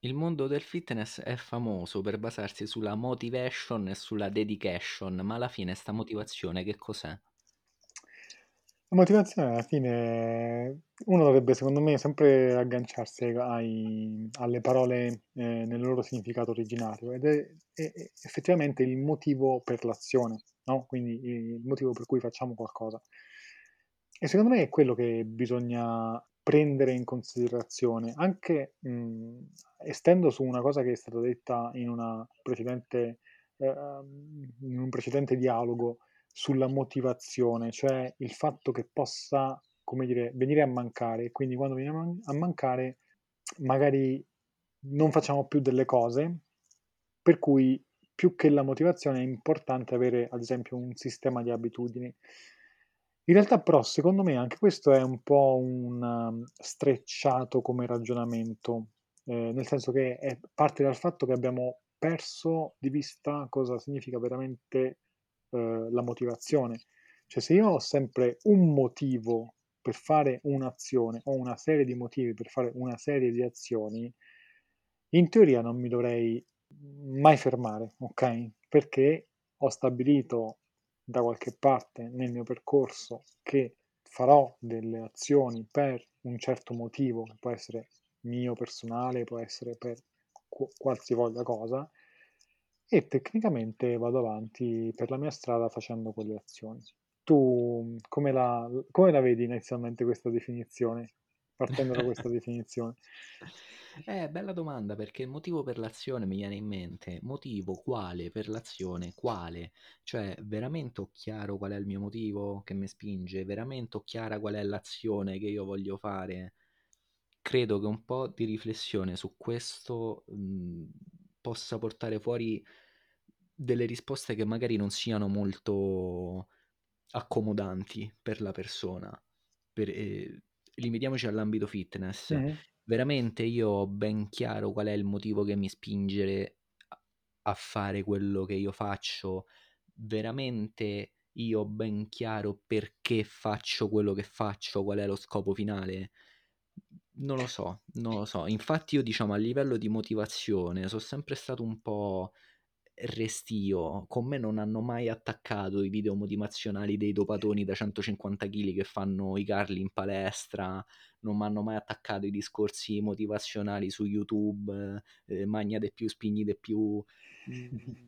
Il mondo del fitness è famoso per basarsi sulla motivation e sulla dedication, ma alla fine sta motivazione che cos'è? La motivazione alla fine uno dovrebbe secondo me sempre agganciarsi ai alle parole, ehm, nel loro significato originario ed è è è effettivamente il motivo per l'azione, no, quindi il motivo per cui facciamo qualcosa. E secondo me è quello che bisogna prendere in considerazione, anche, mhmm, estendo su una cosa che è stata detta in precedente ehm, in un precedente dialogo sulla motivazione, cioè il fatto che possa, come dire, venire a mancare quindi quando viene a mancare magari non facciamo più delle cose, per cui più che la motivazione è importante avere, ad esempio, un sistema di abitudini. In realtà però, secondo me, anche questo è un po' un strecciato come ragionamento, ehm, nel senso che è parte dal fatto che abbiamo perso di vista cosa significa veramente, uhm, la motivazione. Cioè se io ho sempre un motivo per fare un'azione, o una serie di motivi per fare una serie di azioni, in teoria non mi dovrei mai fermare, okay, perché ho stabilito da qualche parte nel mio percorso che farò delle azioni per un certo motivo, che può essere mio personale, può essere per qu qualsivoglia cosa, e tecnicamente vado avanti per la mia strada facendo quelle azioni. Tu come la come la vedi inizialmente questa definizione? Partendo da questa definizione. Eh, bella domanda perché il motivo per l'azione mi viene in mente, motivo quale per l'azione, quale? Cioè, veramente ho chiaro qual è il mio motivo che mi spinge? Veramente ho chiara qual è l'azione che io voglio fare? Credo che un po' di riflessione su questo, mhmm, possa portare fuori delle risposte che magari non siano molto accomodanti per la persona. Per ehm, limitiamoci all'ambito fitness. Mh-mh. Veramente io ho ben chiaro qual è il motivo che mi spingere a fare quello che io faccio? Veramente io ho ben chiaro perché faccio quello che faccio? Qual è lo scopo finale? Non lo so, non lo so. Infatti io diciamo a livello di motivazione so' sempre stato un po' restio. Con me non hanno mai attaccato i video motivazionali dei dopatoni da 150 chili che fanno i carli in palestra, non m'hanno mai attaccato i discorsi motivazionali su YouTube, ehm, "magna de più, spigni de più".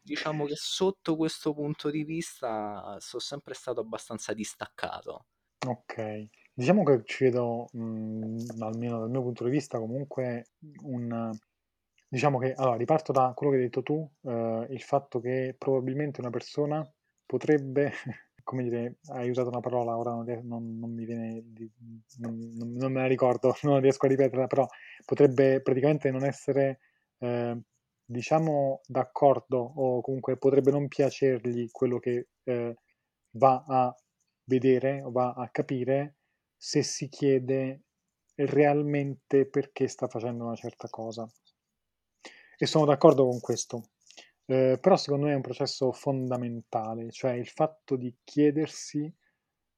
Diciamo che sotto questo punto di vista so' sempre stato abbastanza distaccato. Okay. Diciamo che ci vedo, mhmm, almeno dal mio punto di vista comunque, un diciamo che allora riparto da quello che hai detto tu, uhm, il fatto che probabilmente una persona potrebbe, come dire, hai usato una parola, ora non non non mi viene di non non me la ricordo, non riesco a ripeterla, però potrebbe praticamente non essere, ehm, diciamo d'accordo o comunque potrebbe non piacergli quello che, ehm, va a vedere o va a capire se si chiede realmente perché sta facendo una certa cosa. E sono d'accordo con questo. Ehm, però secondo me è un processo fondamentale, cioè il fatto di chiedersi,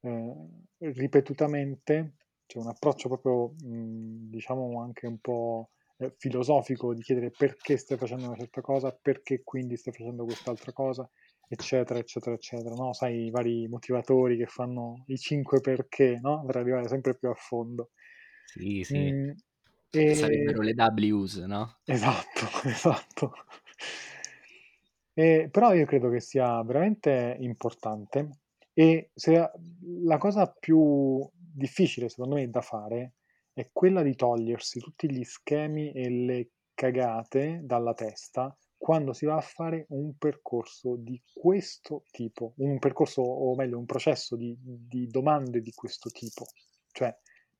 ehm, ripetutamente, cioè un approccio proprio, mhmm, diciamo anche un po', ehm, filosofico di chiedere perché stai facendo una certa cosa, perché quindi stai facendo quest'altra cosa, eccetera, eccetera, eccetera, no, sai i vari motivatori che fanno i 5 perché, no, per arrivare sempre più a fondo. Sì, sì. Mhmm, e Sarebbero le Ws, no? Esatto, esatto. E però io credo che sia veramente importante e se la cosa più difficile secondo me da fare è quella di togliersi tutti gli schemi e le cagate dalla testa quando si va a fare un percorso di questo tipo, un percorso o meglio un processo di di domande di questo tipo. Cioè,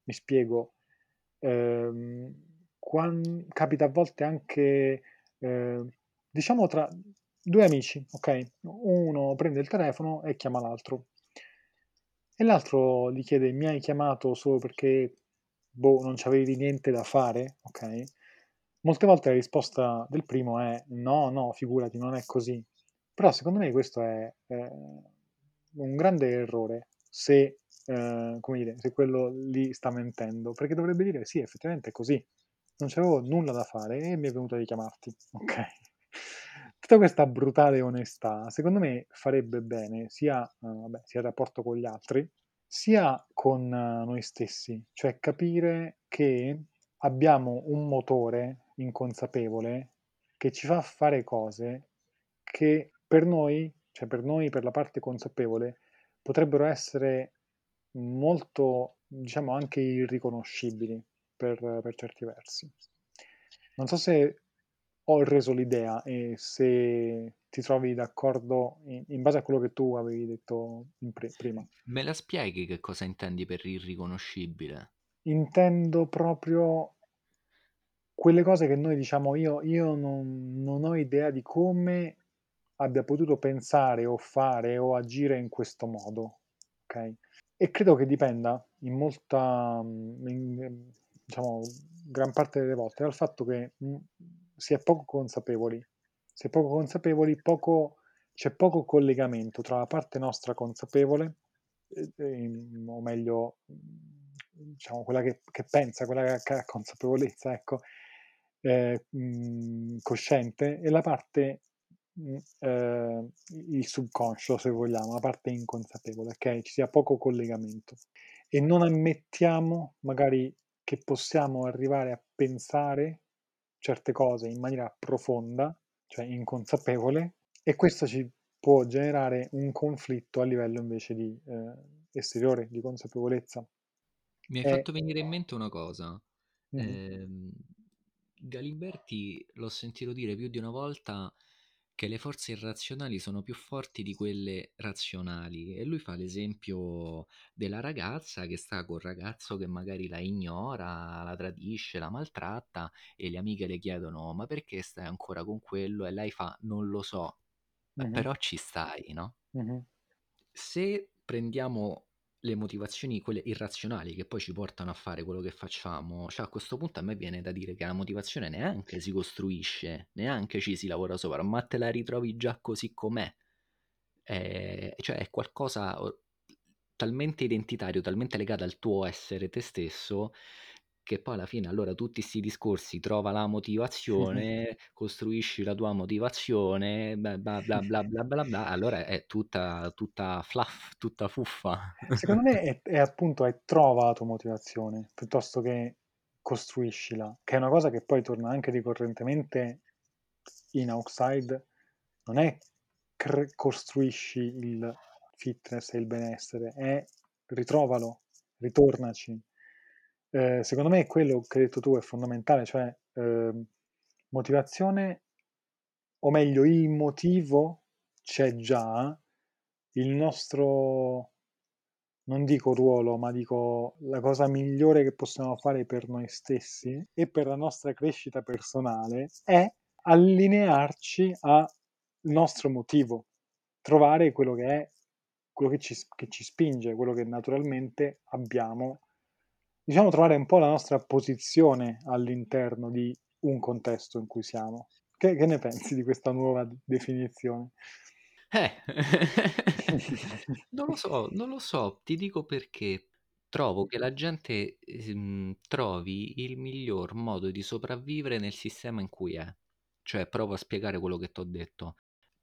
mi spiego, ehm, quan capita a volte anche, ehm, diciamo tra 2 amici, okay, uno prende il telefono e chiama l'altro e l'altro gli chiede: "Mi hai chiamato solo perché, boh, non c'avevi niente da fare?" Okay, molte volte la risposta del primo è: "No, no, figurati, non è così." Però secondo me questo è, ehm, un grande errore se, ehm, come dire, se quello lì sta mentendo, perché dovrebbe dire: "Sì, effettivamente è così." non c'avevo nulla da fare e mi è venuto di chiamarti, okay. Tutta questa brutale onestà, secondo me farebbe bene sia uhm, vabbè, sia il rapporto con gli altri, sia con noi stessi, cioè capire che abbiamo un motore inconsapevole che ci fa fare cose che per noi, cioè per noi, per la parte consapevole, potrebbero essere molto, diciamo anche irriconoscibili per per certi versi. Non so se ho reso l'idea e se ti trovi d'accordo i in base a quello che tu avevi detto in pri prima. Me la spieghi che cosa intendi per irriconoscibile? Intendo proprio quelle cose che noi diciamo: "Io io non non ho idea di come abbia potuto pensare o fare o agire in questo modo", okay, e credo che dipenda in molta mhmm, in diciamo gran parte delle volte dal fatto che, mhmm, si è poco consapevoli. Si è poco consapevoli, poco c'è poco collegamento tra la parte nostra consapevole, e ehm, o meglio, diciamo quella che che pensa, quella che ha consapevolezza, ecco, ehm, mhmm, cosciente e la parte, ehm, il subconscio se vogliamo, la parte inconsapevole, okay, ci sia poco collegamento e non ammettiamo magari che possiamo arrivare a pensare certe cose in maniera profonda, cioè inconsapevole, e questo ci può generare un conflitto a livello invece di ehm, esteriore, di consapevolezza. Mi hai E fatto venire in mente una cosa. Mh-mh. Ehm, Galimberti l'ho sentito dire più di una volta che le forze irrazionali sono più forti di quelle razionali e lui fa l'esempio della ragazza che sta col ragazzo che magari la ignora, la tradisce, la maltratta e le amiche le chiedono ma perché stai ancora con quello e lei fa non lo so, "Eh, Mh-mh. però ci stai, no? Mh-mh. Se prendiamo le motivazioni, quelle irrazionali, che poi ci portano a fare quello che facciamo, cioè a questo punto a me viene da dire che la motivazione neanche si costruisce, neanche ci si lavora sopra, ma te la ritrovi già così com'è. Ehm, cioè è qualcosa talmente identitario, talmente legato al tuo essere te stesso, che poi alla fine allora tutti 'sti discorsi, trova la motivazione, costruisci la tua motivazione, bla bla bla bla bla bla bla, allora è tutta tutta fluff, tutta fuffa. Secondo me è è appunto è trova la tua motivazione, piuttosto che costruiscila, che è una cosa che poi torna anche ricorrentemente in Outside, non è cr costruisci il fitness e il benessere, è ritrovalo, ritornaci. Ehm, secondo me quello che hai detto tu è fondamentale, cioè, ehm, motivazione o meglio il motivo c'è già, il nostro non dico ruolo, ma dico la cosa migliore che possiamo fare per noi stessi e per la nostra crescita personale è allinearci al nostro motivo, trovare quello che è quello che ci che ci spinge, quello che naturalmente abbiamo. Diciamo trovare un po' la nostra posizione all'interno di un contesto in cui siamo. Che che ne pensi di questa nuova definizione? Eh, non lo so, non lo so, ti dico perché. Trovo che la gente, ehm, trovi il miglior modo di sopravvivere nel sistema in cui è. Cioè, provo a spiegare quello che t'ho detto.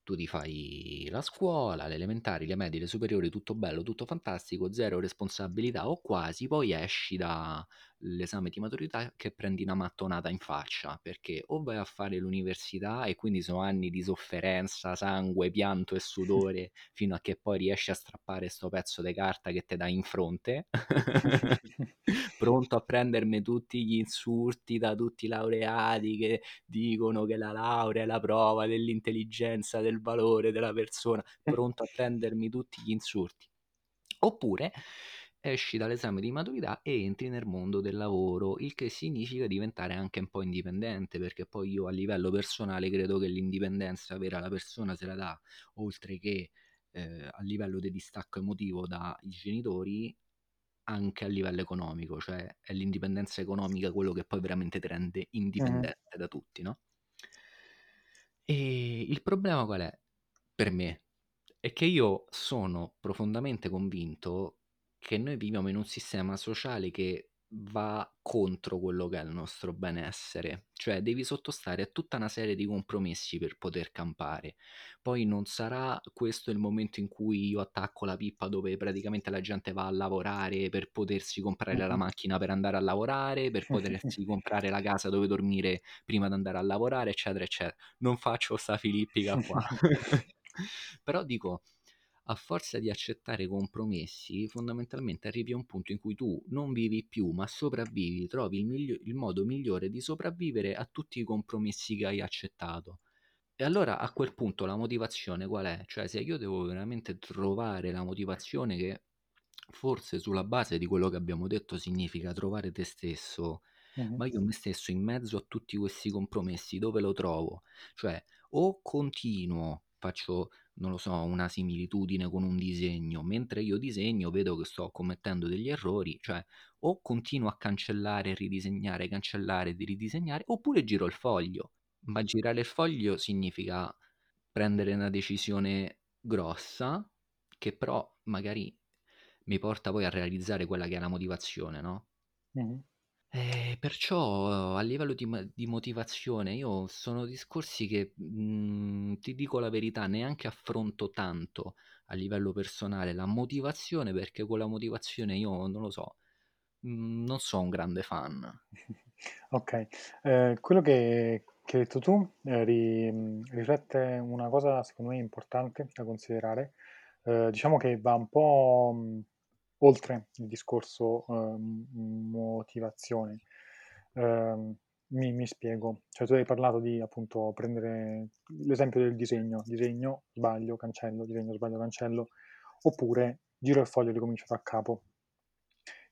Tu ti fai la scuola, le elementari, le medie, le superiori, tutto bello, tutto fantastico, zero responsabilità o quasi, poi esci dall'esame di maturità che prendi una mattonata in faccia, perché o vai a fare l'università e quindi sono anni di sofferenza, sangue, pianto e sudore, fino a che poi riesci a strappare sto pezzo di carta che te dà in fronte, pronto a prendermi tutti gli insulti da tutti i laureati che dicono che la laurea è la prova dell'intelligenza, del valore della persona, pronto a prendermi tutti gli insulti. Oppure esci dall'esame di maturità e entri nel mondo del lavoro, il che significa diventare anche un po' indipendente, perché poi io a livello personale credo che l'indipendenza vera la persona se la dà, oltre che eh, a livello di distacco emotivo dai genitori, anche a livello economico, cioè è l'indipendenza economica quello che poi veramente ti rende Mh-mh. indipendente da tutti, no? E il problema qual è? Per me è che io sono profondamente convinto che noi viviamo in un sistema sociale che va contro quello che è il nostro benessere, cioè devi sottostare a tutta una serie di compromessi per poter campare. Poi non sarà questo il momento in cui io attacco la pippa dove praticamente la gente va a lavorare per potersi comprare la macchina per andare a lavorare, per potersi comprare la casa dove dormire prima di andare a lavorare, eccetera, eccetera. Non faccio sta filippica qua. Però dico, a forza di accettare compromessi, fondamentalmente arrivi a un punto in cui tu non vivi più, ma sopravvivi, trovi il, miglio- il modo migliore di sopravvivere a tutti i compromessi che hai accettato. E allora a quel punto la motivazione qual è? Cioè se io devo veramente trovare la motivazione che forse sulla base di quello che abbiamo detto significa trovare te stesso, Mh-mh. ma io me stesso in mezzo a tutti questi compromessi dove lo trovo? Cioè o continuo, faccio non lo so, una similitudine con un disegno, mentre io disegno vedo che sto commettendo degli errori, cioè o continuo a cancellare, ridisegnare, cancellare, di ridisegnare, oppure giro il foglio. Ma girare il foglio significa prendere una decisione grossa, che però magari mi porta poi a realizzare quella che è la motivazione, no? Mh-mh. Eh, perciò a livello di, di motivazione, io sono discorsi che mh, ti dico la verità, neanche affronto tanto a livello personale la motivazione, perché con la motivazione io non lo so, mh, non sono un grande fan. Okay. Ehm, quello che che hai detto tu, ehm, ri mhmm, riflette una cosa secondo me importante da considerare. Ehm, diciamo che va un po', mhmm, oltre il discorso, uhm, motivazione. Ehm, mi mi spiego. Cioè tu hai parlato di, appunto, prendere l'esempio del disegno: disegno, sbaglio, cancello, disegno, sbaglio, cancello, oppure giro il foglio e ricomincio da capo.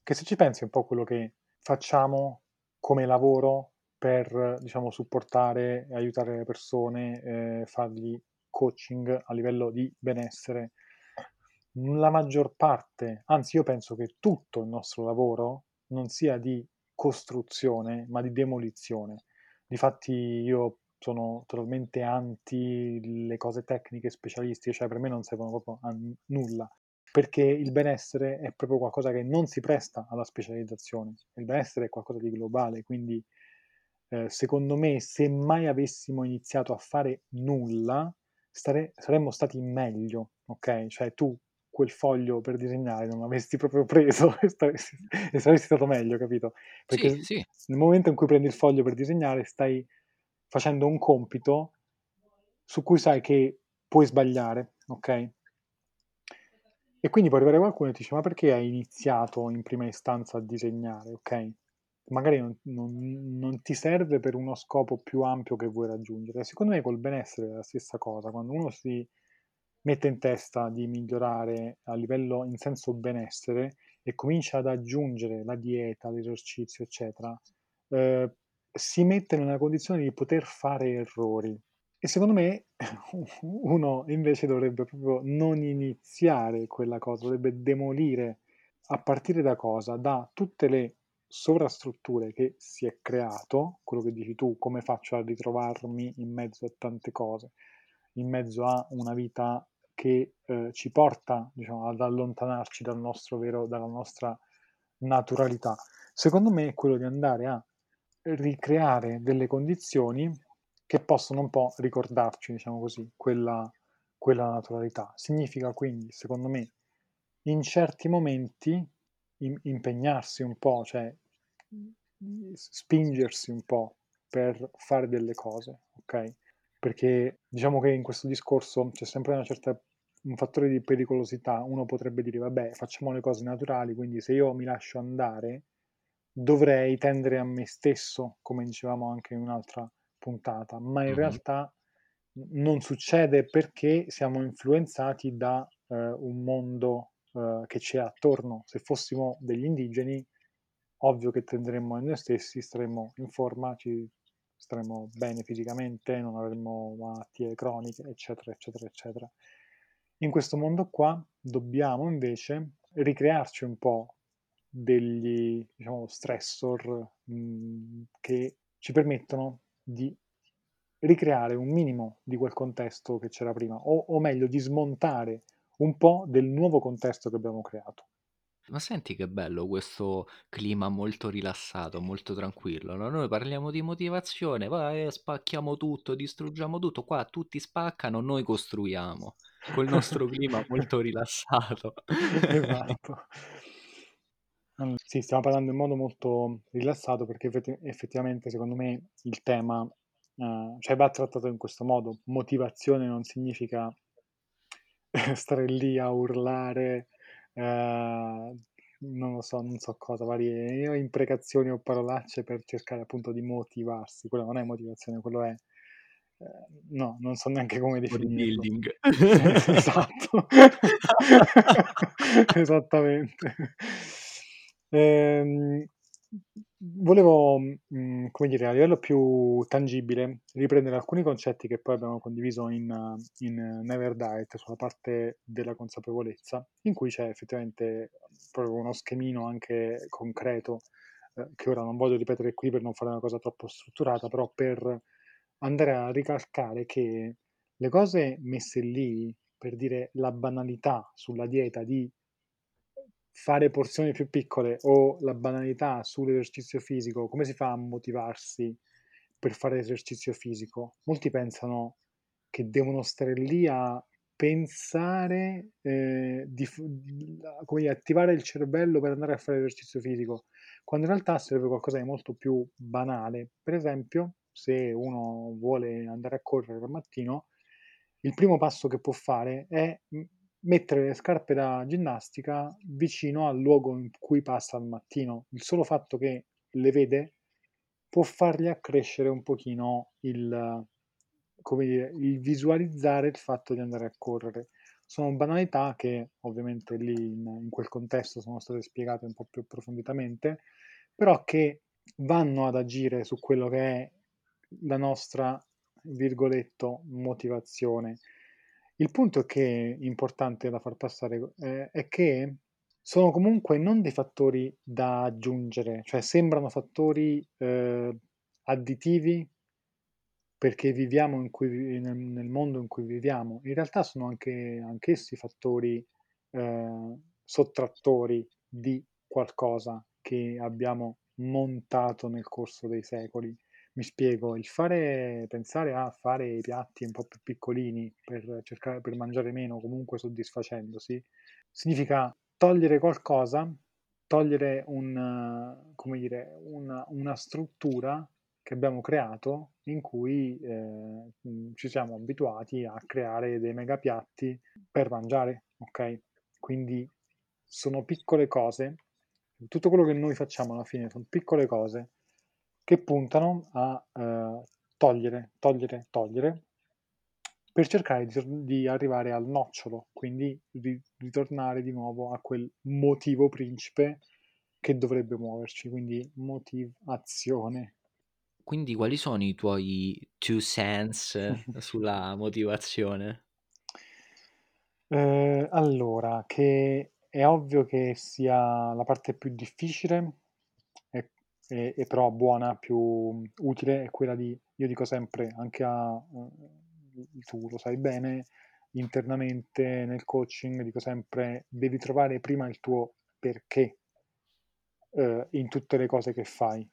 Che se ci pensi è un po' quello che facciamo come lavoro per, diciamo, supportare e aiutare le persone, ehm, fargli coaching a livello di benessere. La maggior parte, anzi io penso che tutto il nostro lavoro non sia di costruzione, ma di demolizione. Difatti io sono totalmente anti le cose tecniche specialistiche, cioè per me non servono proprio a nulla perché il benessere è proprio qualcosa che non si presta alla specializzazione. Il benessere è qualcosa di globale, quindi eh, secondo me se mai avessimo iniziato a fare nulla, stare, saremmo stati meglio, ok? Cioè tu quel foglio per disegnare non l'avresti proprio preso e, staresti, e saresti stato meglio, capito? Perché Sì, sì, nel momento in cui prendi il foglio per disegnare stai facendo un compito su cui sai che puoi sbagliare, ok? E quindi può arrivare qualcuno e ti dice: "Ma perché hai iniziato in prima istanza a disegnare?" Okay? Magari non non non ti serve per uno scopo più ampio che vuoi raggiungere. Secondo me col benessere è la stessa cosa. Quando uno si mette in testa di migliorare a livello in senso benessere e comincia ad aggiungere la dieta, l'esercizio, eccetera, ehm, si mette nella condizione di poter fare errori. E secondo me uno invece dovrebbe proprio non iniziare quella cosa, dovrebbe demolire a partire da cosa? Da tutte le sovrastrutture che si è creato, quello che dici tu, come faccio a ritrovarmi in mezzo a tante cose, in mezzo a una vita che eh, ci porta diciamo, ad allontanarci dal nostro vero, dalla nostra naturalità. Secondo me è quello di andare a ricreare delle condizioni che possono un po' ricordarci, diciamo così, quella, quella naturalità. Significa quindi, secondo me, in certi momenti im- impegnarsi un po', cioè spingersi un po' per fare delle cose, ok? Perché diciamo che in questo discorso c'è sempre una certa, un fattore di pericolosità. Uno potrebbe dire, vabbè, facciamo le cose naturali, quindi se io mi lascio andare, dovrei tendere a me stesso, come dicevamo anche in un'altra puntata, ma in mhm. realtà non succede perché siamo influenzati da eh, un mondo eh, che c'è attorno. Se fossimo degli indigeni, ovvio che tenderemmo a noi stessi, staremmo in forma, ci staremmo bene fisicamente, non avremmo malattie croniche, eccetera, eccetera, eccetera. In questo mondo qua dobbiamo invece ricrearci un po' degli diciamo, stressor mh, che ci permettono di ricreare un minimo di quel contesto che c'era prima, o, o meglio di smontare un po' del nuovo contesto che abbiamo creato. Ma senti che bello questo clima molto rilassato, molto tranquillo, no, noi parliamo di motivazione, vai e spacchiamo tutto, distruggiamo tutto, qua tutti spaccano, noi costruiamo, col nostro clima molto rilassato. Esatto. Sì, stiamo parlando in modo molto rilassato perché effetti effettivamente secondo me il tema, ehm, cioè va trattato in questo modo. Motivazione non significa stare lì a urlare, ehm, non lo so, non so cosa, varie imprecazioni o parolacce per cercare appunto di motivarsi. Quello non è motivazione, quello è ehm, no, non so neanche come definirlo. Bodybuilding. Es esatto. Esattamente. Ehm, volevo, mhmm, come dire, a livello più tangibile, riprendere alcuni concetti che poi abbiamo condiviso in in Never Diet, sulla parte della consapevolezza, in cui c'è effettivamente proprio uno schemino anche concreto, ehm, che ora non voglio ripetere qui per non fare una cosa troppo strutturata, però per andare a ricalcare che le cose messe lì, per dire la banalità sulla dieta di fare porzioni più piccole o la banalità sull'esercizio fisico, come si fa a motivarsi per fare esercizio fisico? Molti pensano che devono stare lì a pensare, ehm, di come attivare il cervello per andare a fare esercizio fisico, quando in realtà serve qualcosa di molto più banale. Per esempio, se uno vuole andare a correre al mattino, il primo passo che può fare è, mhmm, mettere le scarpe da ginnastica vicino al luogo in cui passa al mattino. Il solo fatto che le vede può fargli accrescere un pochino il come dire, il visualizzare il fatto di andare a correre. Sono banalità che ovviamente lì in in quel contesto sono state spiegate un po' più approfonditamente, però che vanno ad agire su quello che è la nostra, virgoletto, "motivazione". Il punto che importante da far passare, ehm, è che sono comunque non dei fattori da aggiungere, cioè sembrano fattori, ehm, additivi perché viviamo cui nel nel mondo in cui viviamo. In realtà sono anche anch'essi fattori, ehm, sottrattori di qualcosa che abbiamo montato nel corso dei secoli. Mi spiego, il fare pensare a fare i piatti un po' più piccolini per cercare per mangiare meno, comunque soddisfacendosi, significa togliere qualcosa, togliere un come dire, una una struttura che abbiamo creato in cui, mhmm, ci siamo abituati a creare dei mega piatti per mangiare, okay? Quindi sono piccole cose, tutto quello che noi facciamo alla fine son piccole cose che puntano a, ehm, togliere, togliere, togliere per cercare di di arrivare al nocciolo, quindi ri ritornare di nuovo a quel motivo principe che dovrebbe muoverci, quindi motivazione. Quindi quali sono i tuoi 2 cents sulla motivazione? Ehm, allora, che è ovvio che sia la parte più difficile e e però buona, più utile, è quella di io dico sempre anche a uhm, tu lo sai bene, internamente nel coaching dico sempre: "Devi trovare prima il tuo perché" uhm, in tutte le cose che fai.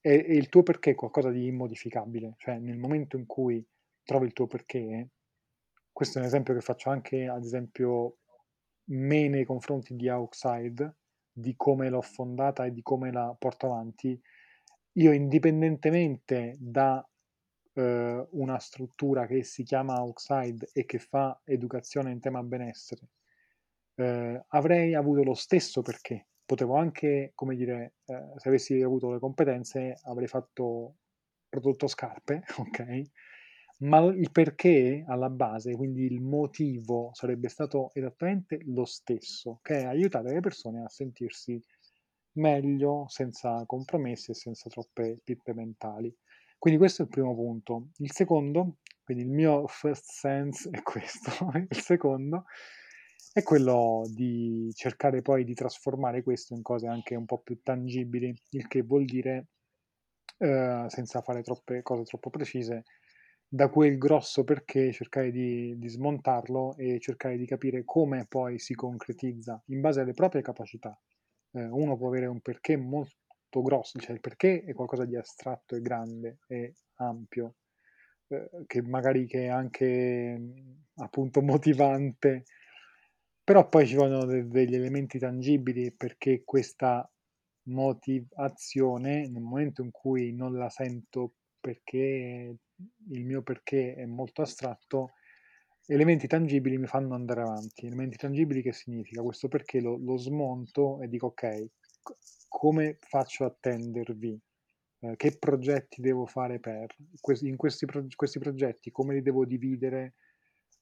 E e il tuo perché è qualcosa di immodificabile, cioè nel momento in cui trovi il tuo perché questo è un esempio che faccio anche, ad esempio, me nei confronti di Hawkside, di come l'ho fondata e di come la porto avanti, io indipendentemente da, uhm, una struttura che si chiama Hawkside e che fa educazione in tema benessere, ehm, avrei avuto lo stesso perché. Potevo anche, come dire, ehm, se avessi avuto le competenze avrei fatto prodotto scarpe, okay, ma il perché alla base, quindi il motivo sarebbe stato esattamente lo stesso, che è aiutare le persone a sentirsi meglio, senza compromessi e senza troppe pippe mentali. Quindi questo è il primo punto. Il secondo, quindi il mio first sense è questo, il secondo è quello di cercare poi di trasformare questo in cose anche un po' più tangibili, il che vuol dire, uhm, senza fare troppe cose troppo precise, da quel grosso perché cercare di di smontarlo e cercare di capire come poi si concretizza in base alle proprie capacità. eh, uno può avere un perché molto grosso, cioè il perché è qualcosa di astratto e grande e ampio, eh, che magari che è anche appunto motivante, però poi ci vogliono de- degli elementi tangibili perché questa motivazione nel momento in cui non la sento perché il mio perché è molto astratto, elementi tangibili mi fanno andare avanti. Elementi tangibili che significa? Questo perché lo, lo smonto e dico ok, come faccio a tendervi? Eh, che progetti devo fare per? in questi, pro- questi progetti come li devo dividere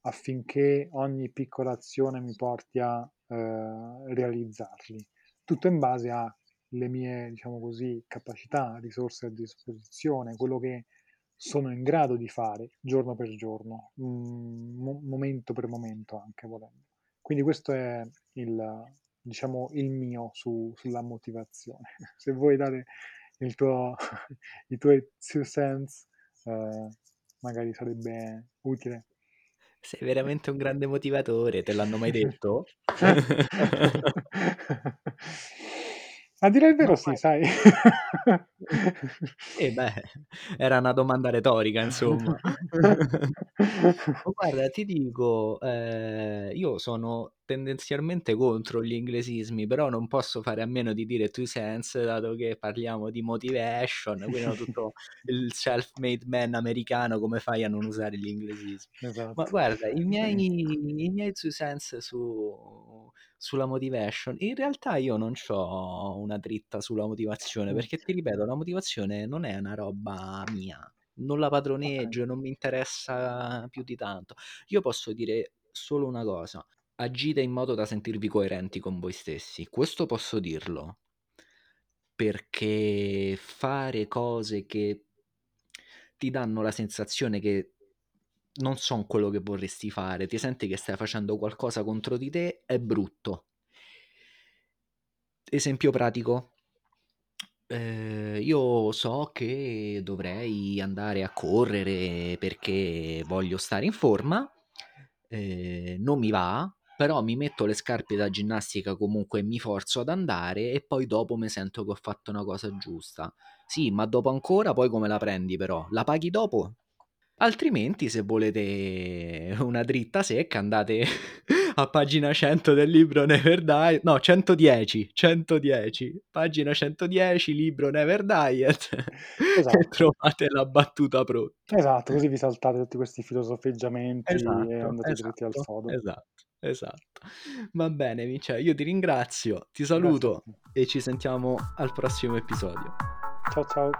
affinché ogni piccola azione mi porti a eh, realizzarli? Tutto in base alle mie, diciamo così, capacità, risorse a disposizione, quello che sono in grado di fare giorno per giorno, mo- momento per momento anche volendo. Quindi questo è il, diciamo, il mio su, sulla motivazione. Se vuoi dare il tuo, i tuoi two cents, eh, magari sarebbe utile. Sei veramente un grande motivatore, te l'hanno mai detto? A dire il vero, Ma sì, poi... sai. Eh beh, era una domanda retorica, insomma. Ma guarda, ti dico, eh, io sono tendenzialmente contro gli inglesismi, però non posso fare a meno di dire two cents, dato che parliamo di motivation, quindi tutto il self-made man americano, come fai a non usare gli inglesismi? Esatto. Ma guarda, i miei, i miei two cents su, sulla motivation, in realtà io non ho una dritta sulla motivazione, mm. perché ti ripeto, la motivazione non è una roba mia non la padroneggio, okay. non mi interessa più di tanto. Io posso dire solo una cosa, agite in modo da sentirvi coerenti con voi stessi, questo posso dirlo, perché fare cose che ti danno la sensazione che non sono quello che vorresti fare, ti senti che stai facendo qualcosa contro di te, è brutto. Esempio pratico, eh, io so che dovrei andare a correre perché voglio stare in forma, eh, non mi va, però mi metto le scarpe da ginnastica comunque e mi forzo ad andare e poi dopo mi sento che ho fatto una cosa giusta. Sì, ma dopo ancora poi come la prendi però? La paghi dopo? Altrimenti, se volete una dritta secca, andate a pagina 100 del libro Never Die, no, 110, 110, pagina 110, libro Never Diet, esatto. e trovate la battuta pronta. Esatto, così vi saltate tutti questi filosofeggiamenti esatto, e andate esatto, dritti al sodo. Esatto, esatto. Va bene, Vince, io ti ringrazio, ti saluto e ci sentiamo al prossimo episodio. Ciao ciao.